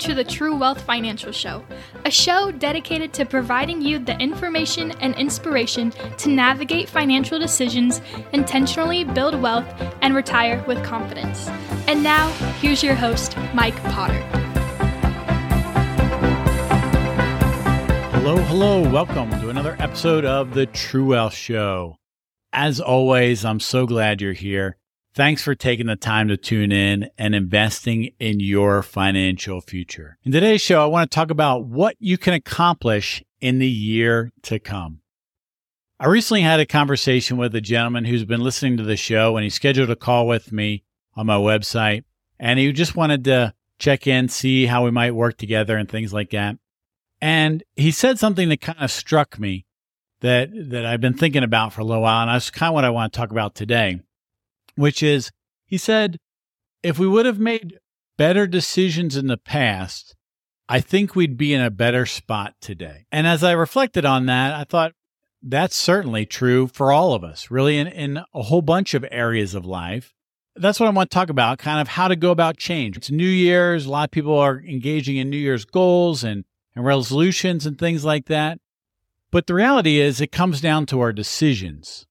To the True Wealth Financial Show, a show dedicated to providing you the information and inspiration to navigate financial decisions, intentionally build wealth, and retire with confidence. And now, here's your host, Mike Potter. Hello, hello. Welcome to another episode of the True Wealth Show. As always, I'm so glad you're here. Thanks for taking the time to tune in and investing in your financial future. In today's show, I want to talk about what you can accomplish in the year to come. I recently had a conversation with a gentleman who's been listening to the show and he scheduled a call with me on my website and he just wanted to check in, see how we might work together and things like that. And he said something that kind of struck me that that I've been thinking about for a little while and that's kind of what I want to talk about today which is he said, if we would have made better decisions in the past, I think we'd be in a better spot today. And as I reflected on that, I thought that's certainly true for all of us, really, in, in a whole bunch of areas of life. That's what I want to talk about, kind of how to go about change. It's New Year's. A lot of people are engaging in New Year's goals and, and resolutions and things like that. But the reality is, it comes down to our decisions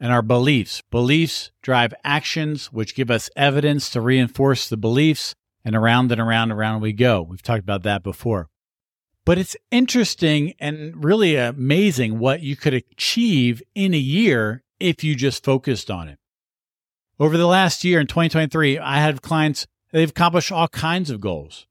and our beliefs. Beliefs drive actions, which give us evidence to reinforce the beliefs, and around and around and around we go. We've talked about that before. But it's interesting and really amazing what you could achieve in a year if you just focused on it. Over the last year in 2023, I had clients, they've accomplished all kinds of goals.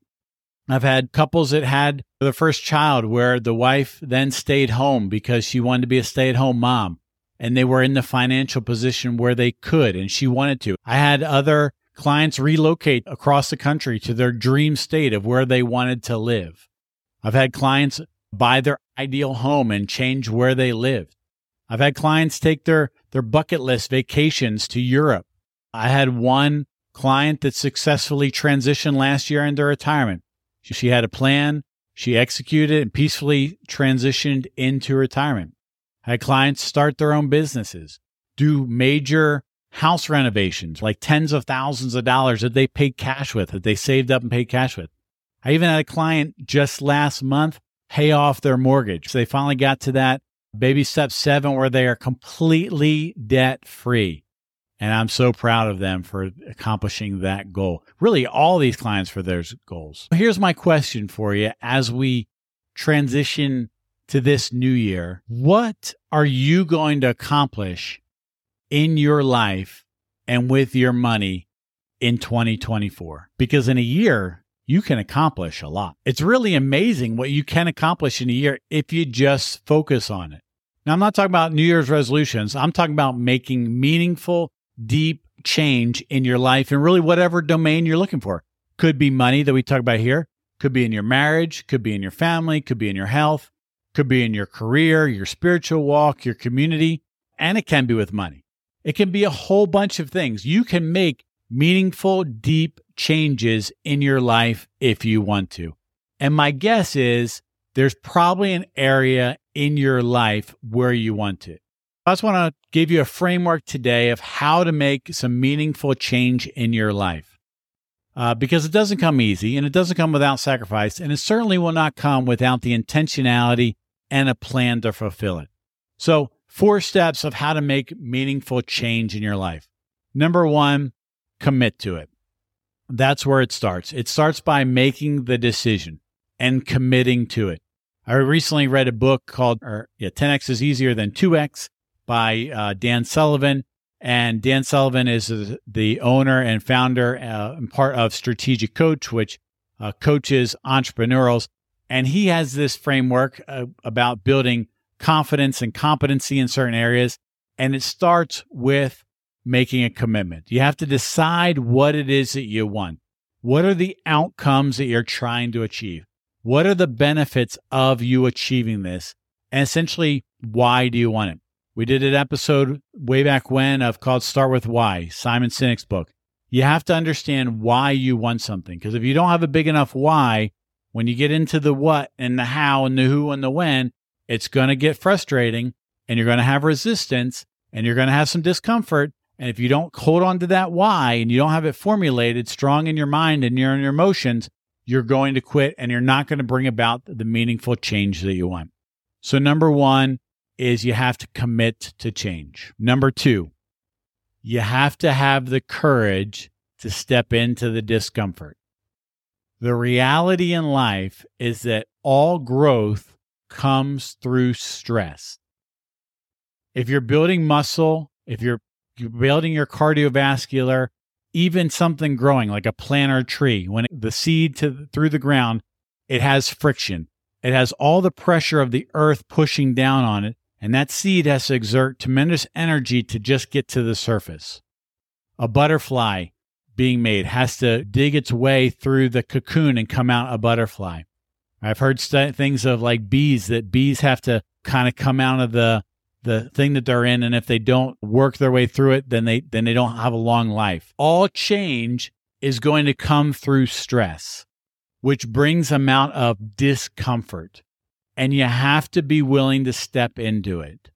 I've had couples that had the first child where the wife then stayed home because she wanted to be a stay at home mom and they were in the financial position where they could and she wanted to. I had other clients relocate across the country to their dream state of where they wanted to live. I've had clients buy their ideal home and change where they lived. I've had clients take their, their bucket list vacations to Europe. I had one client that successfully transitioned last year into retirement. She had a plan, she executed and peacefully transitioned into retirement had clients start their own businesses, do major house renovations, like tens of thousands of dollars that they paid cash with, that they saved up and paid cash with. I even had a client just last month pay off their mortgage. So they finally got to that baby step seven where they are completely debt free. And I'm so proud of them for accomplishing that goal. Really, all these clients for their goals. Here's my question for you as we transition to this new year, what are you going to accomplish in your life and with your money in 2024? Because in a year, you can accomplish a lot. It's really amazing what you can accomplish in a year if you just focus on it. Now, I'm not talking about New Year's resolutions. I'm talking about making meaningful, deep change in your life and really whatever domain you're looking for. Could be money that we talk about here, could be in your marriage, could be in your family, could be in your health, could be in your career, your spiritual walk, your community, and it can be with money. It can be a whole bunch of things. You can make meaningful, deep changes in your life if you want to. And my guess is there's probably an area in your life where you want it. I just want to give you a framework today of how to make some meaningful change in your life. Uh, because it doesn't come easy and it doesn't come without sacrifice, and it certainly will not come without the intentionality and a plan to fulfill it. So, four steps of how to make meaningful change in your life. Number one, commit to it. That's where it starts. It starts by making the decision and committing to it. I recently read a book called or, yeah, 10x is easier than 2x by uh, Dan Sullivan. And Dan Sullivan is the owner and founder uh, and part of Strategic Coach, which uh, coaches entrepreneurs and he has this framework uh, about building confidence and competency in certain areas. And it starts with making a commitment. You have to decide what it is that you want. What are the outcomes that you're trying to achieve? What are the benefits of you achieving this? And essentially, why do you want it? We did an episode way back when of called Start with Why, Simon Sinek's book. You have to understand why you want something. Because if you don't have a big enough why, when you get into the what and the how and the who and the when, it's going to get frustrating and you're going to have resistance and you're going to have some discomfort. And if you don't hold on to that why and you don't have it formulated strong in your mind and your, in your emotions, you're going to quit and you're not going to bring about the meaningful change that you want. So, number one is you have to commit to change. Number two, you have to have the courage to step into the discomfort. The reality in life is that all growth comes through stress. If you're building muscle, if you're, building your cardiovascular, even something growing like a plant or tree, when it, the seed to through the ground, it has friction. It has all the pressure of the earth pushing down on it, and that seed has to exert tremendous energy to just get to the surface. A butterfly being made has to dig its way through the cocoon and come out a butterfly. I've heard st- things of like bees that bees have to kind of come out of the the thing that they're in and if they don't work their way through it then they then they don't have a long life all change is going to come through stress which brings amount of discomfort and you have to be willing to step into it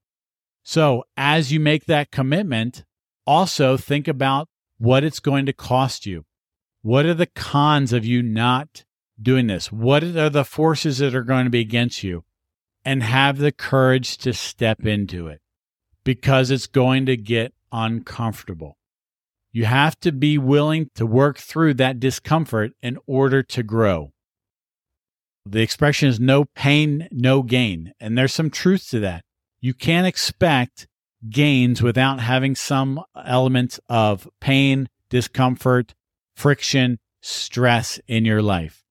so as you make that commitment also think about what it's going to cost you what are the cons of you not doing this what are the forces that are going to be against you and have the courage to step into it because it's going to get uncomfortable. You have to be willing to work through that discomfort in order to grow. The expression is no pain, no gain. And there's some truth to that. You can't expect gains without having some element of pain, discomfort, friction, stress in your life.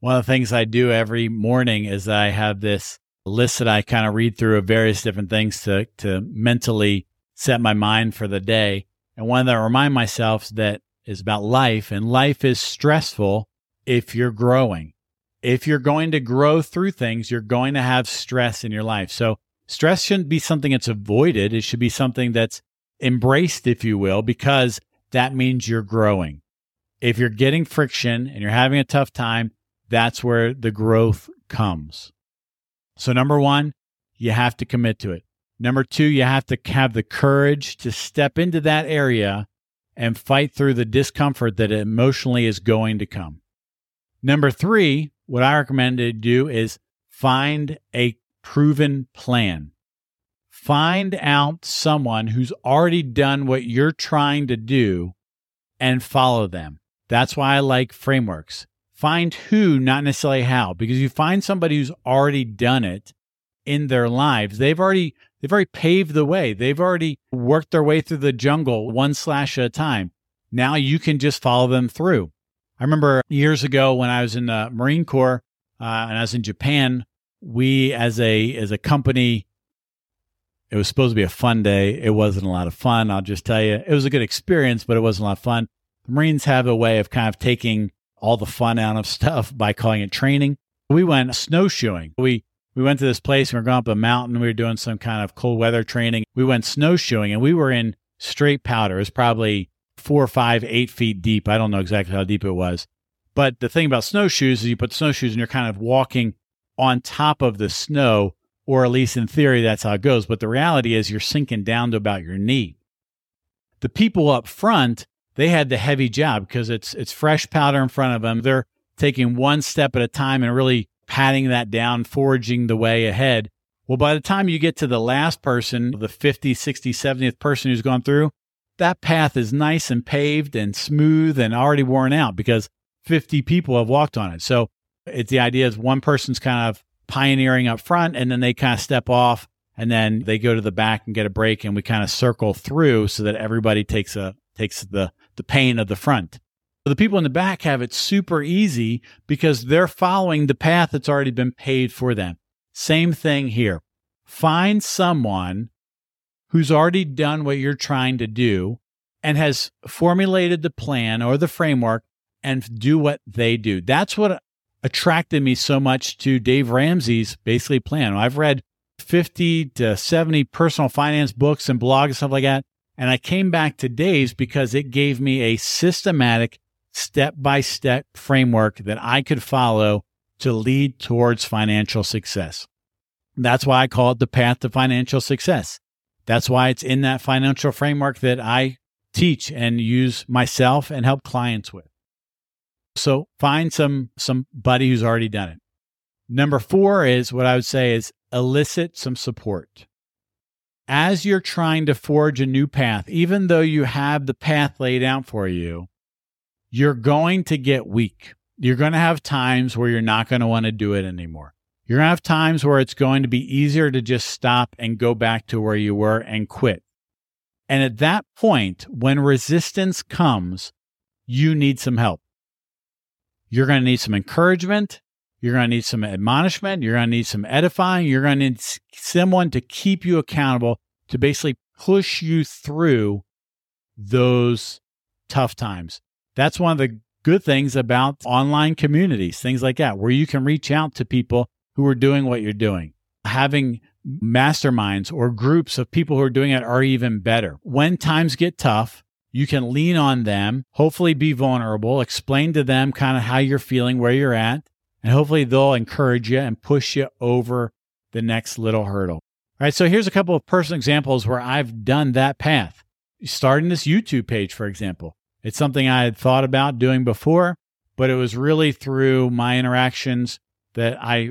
One of the things I do every morning is I have this list that I kind of read through of various different things to to mentally set my mind for the day. And one that I remind myself that is about life, and life is stressful if you're growing. If you're going to grow through things, you're going to have stress in your life. So stress shouldn't be something that's avoided. It should be something that's embraced, if you will, because that means you're growing. If you're getting friction and you're having a tough time, that's where the growth comes. So, number one, you have to commit to it. Number two, you have to have the courage to step into that area and fight through the discomfort that emotionally is going to come. Number three, what I recommend to do is find a proven plan. Find out someone who's already done what you're trying to do and follow them. That's why I like frameworks find who, not necessarily how, because you find somebody who's already done it in their lives. They've already they've already paved the way. They've already worked their way through the jungle one slash at a time. Now you can just follow them through. I remember years ago when I was in the Marine Corps uh, and I was in Japan, we as a as a company it was supposed to be a fun day. It wasn't a lot of fun. I'll just tell you, it was a good experience, but it wasn't a lot of fun. The Marines have a way of kind of taking all the fun out of stuff by calling it training. We went snowshoeing. We we went to this place and we are going up a mountain. We were doing some kind of cold weather training. We went snowshoeing and we were in straight powder. It was probably four, five, eight feet deep. I don't know exactly how deep it was. But the thing about snowshoes is you put snowshoes and you're kind of walking on top of the snow, or at least in theory, that's how it goes. But the reality is you're sinking down to about your knee. The people up front they had the heavy job because it's it's fresh powder in front of them. They're taking one step at a time and really patting that down, forging the way ahead. Well, by the time you get to the last person, the 50, 60, 70th person who's gone through, that path is nice and paved and smooth and already worn out because 50 people have walked on it. So it's the idea is one person's kind of pioneering up front and then they kind of step off and then they go to the back and get a break and we kind of circle through so that everybody takes a takes the the pain of the front. So The people in the back have it super easy because they're following the path that's already been paid for them. Same thing here. Find someone who's already done what you're trying to do and has formulated the plan or the framework and do what they do. That's what attracted me so much to Dave Ramsey's basically plan. I've read 50 to 70 personal finance books and blogs and stuff like that. And I came back to Dave's because it gave me a systematic step by step framework that I could follow to lead towards financial success. That's why I call it the path to financial success. That's why it's in that financial framework that I teach and use myself and help clients with. So find some somebody who's already done it. Number four is what I would say is elicit some support. As you're trying to forge a new path, even though you have the path laid out for you, you're going to get weak. You're going to have times where you're not going to want to do it anymore. You're going to have times where it's going to be easier to just stop and go back to where you were and quit. And at that point, when resistance comes, you need some help. You're going to need some encouragement. You're going to need some admonishment. You're going to need some edifying. You're going to need someone to keep you accountable to basically push you through those tough times. That's one of the good things about online communities, things like that, where you can reach out to people who are doing what you're doing. Having masterminds or groups of people who are doing it are even better. When times get tough, you can lean on them, hopefully be vulnerable, explain to them kind of how you're feeling, where you're at, and hopefully they'll encourage you and push you over the next little hurdle. All right, so here's a couple of personal examples where I've done that path. Starting this YouTube page, for example. It's something I had thought about doing before, but it was really through my interactions that I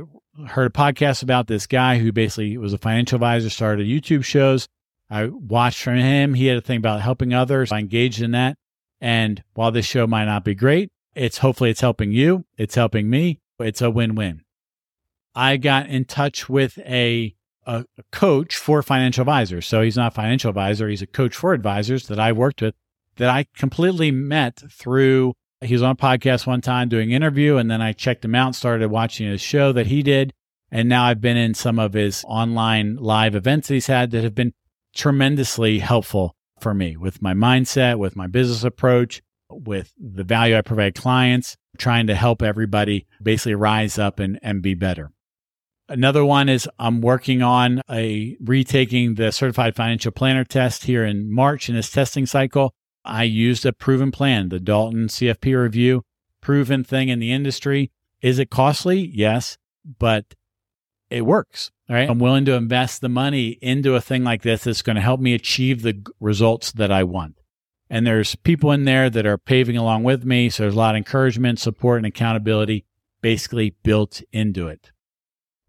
heard a podcast about this guy who basically was a financial advisor, started YouTube shows. I watched from him. He had a thing about helping others. I engaged in that. And while this show might not be great, it's hopefully it's helping you. It's helping me. It's a win-win. I got in touch with a, a, coach for financial advisors. So he's not a financial advisor. He's a coach for advisors that I worked with that I completely met through he was on a podcast one time doing interview and then I checked him out, and started watching his show that he did. And now I've been in some of his online live events that he's had that have been tremendously helpful for me with my mindset, with my business approach, with the value I provide clients, trying to help everybody basically rise up and, and be better. Another one is I'm working on a retaking the certified financial planner test here in March in this testing cycle. I used a proven plan, the Dalton CFP review, proven thing in the industry. Is it costly? Yes, but it works. I'm willing to invest the money into a thing like this that's going to help me achieve the results that I want. And there's people in there that are paving along with me. So there's a lot of encouragement, support, and accountability basically built into it.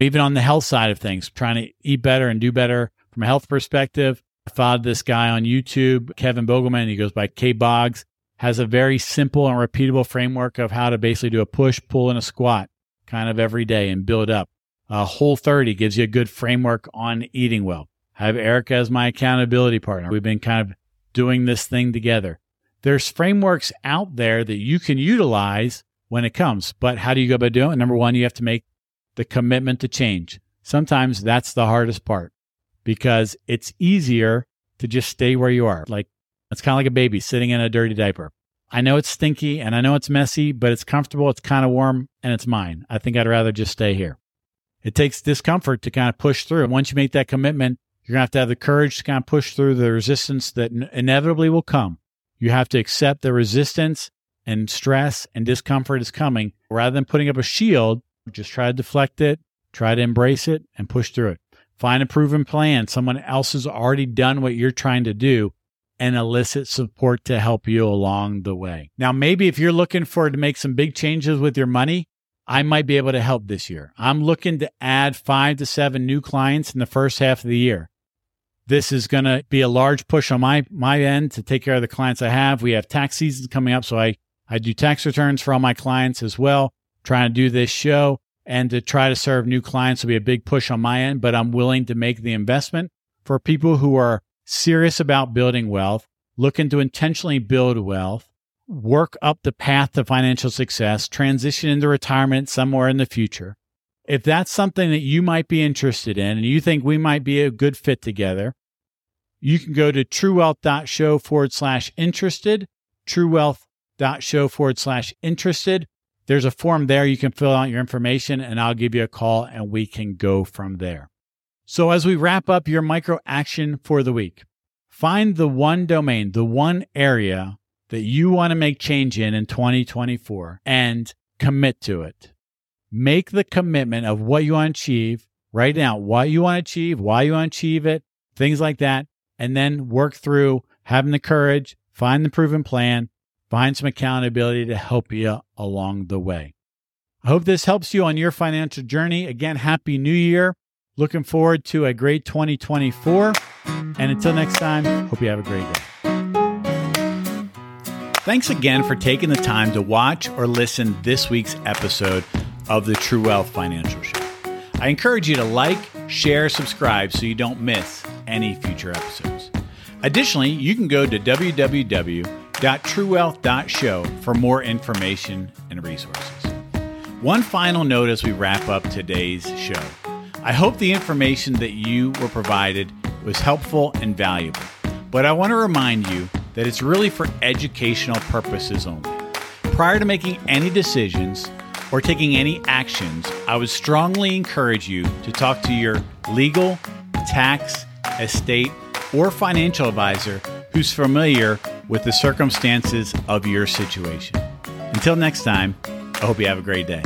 Even on the health side of things, trying to eat better and do better from a health perspective, I followed this guy on YouTube, Kevin Bogelman. He goes by K Boggs. Has a very simple and repeatable framework of how to basically do a push, pull, and a squat kind of every day and build up. Uh, Whole 30 gives you a good framework on eating well. I have Erica as my accountability partner. We've been kind of doing this thing together. There's frameworks out there that you can utilize when it comes, but how do you go about doing it? Number one, you have to make the commitment to change. Sometimes that's the hardest part because it's easier to just stay where you are. Like it's kind of like a baby sitting in a dirty diaper. I know it's stinky and I know it's messy, but it's comfortable, it's kind of warm, and it's mine. I think I'd rather just stay here. It takes discomfort to kind of push through. And once you make that commitment, you're going to have to have the courage to kind of push through the resistance that inevitably will come. You have to accept the resistance and stress and discomfort is coming rather than putting up a shield. Just try to deflect it, try to embrace it, and push through it. Find a proven plan. Someone else has already done what you're trying to do and elicit support to help you along the way. Now, maybe if you're looking for to make some big changes with your money, I might be able to help this year. I'm looking to add five to seven new clients in the first half of the year. This is going to be a large push on my my end to take care of the clients I have. We have tax seasons coming up, so I I do tax returns for all my clients as well. Trying to do this show and to try to serve new clients will be a big push on my end, but I'm willing to make the investment for people who are serious about building wealth, looking to intentionally build wealth, work up the path to financial success, transition into retirement somewhere in the future. If that's something that you might be interested in and you think we might be a good fit together, you can go to truewealth.show forward slash interested, truewealth.show forward slash interested, there's a form there. You can fill out your information and I'll give you a call and we can go from there. So as we wrap up your micro action for the week, find the one domain, the one area that you want to make change in in 2024 and commit to it. Make the commitment of what you want to achieve. Write down what you want to achieve, why you want to achieve it, things like that. And then work through having the courage, find the proven plan, find some accountability to help you along the way. I hope this helps you on your financial journey. Again, Happy New Year. Looking forward to a great 2024. And until next time, hope you have a great day. Thanks again for taking the time to watch or listen this week's episode of the True Wealth Financial Show. I encourage you to like, share, subscribe so you don't miss any future episodes. Additionally, you can go to www.truewealth.show for more information and resources. One final note as we wrap up today's show. I hope the information that you were provided was helpful and valuable, but I want to remind you that it's really for educational purposes only. Prior to making any decisions or taking any actions, I would strongly encourage you to talk to your legal, tax, estate, or financial advisor who's familiar with the circumstances of your situation. Until next time, I hope you have a great day.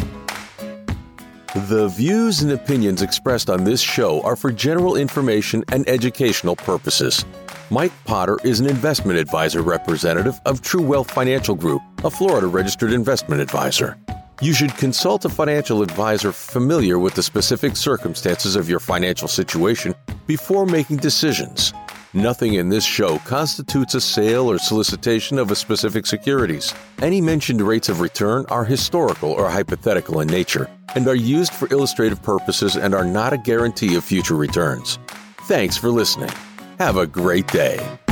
The views and opinions expressed on this show are for general information and educational purposes. Mike Potter is an investment advisor representative of True Wealth Financial Group, a Florida registered investment advisor. You should consult a financial advisor familiar with the specific circumstances of your financial situation before making decisions. Nothing in this show constitutes a sale or solicitation of a specific securities. Any mentioned rates of return are historical or hypothetical in nature and are used for illustrative purposes and are not a guarantee of future returns. Thanks for listening. Have a great day.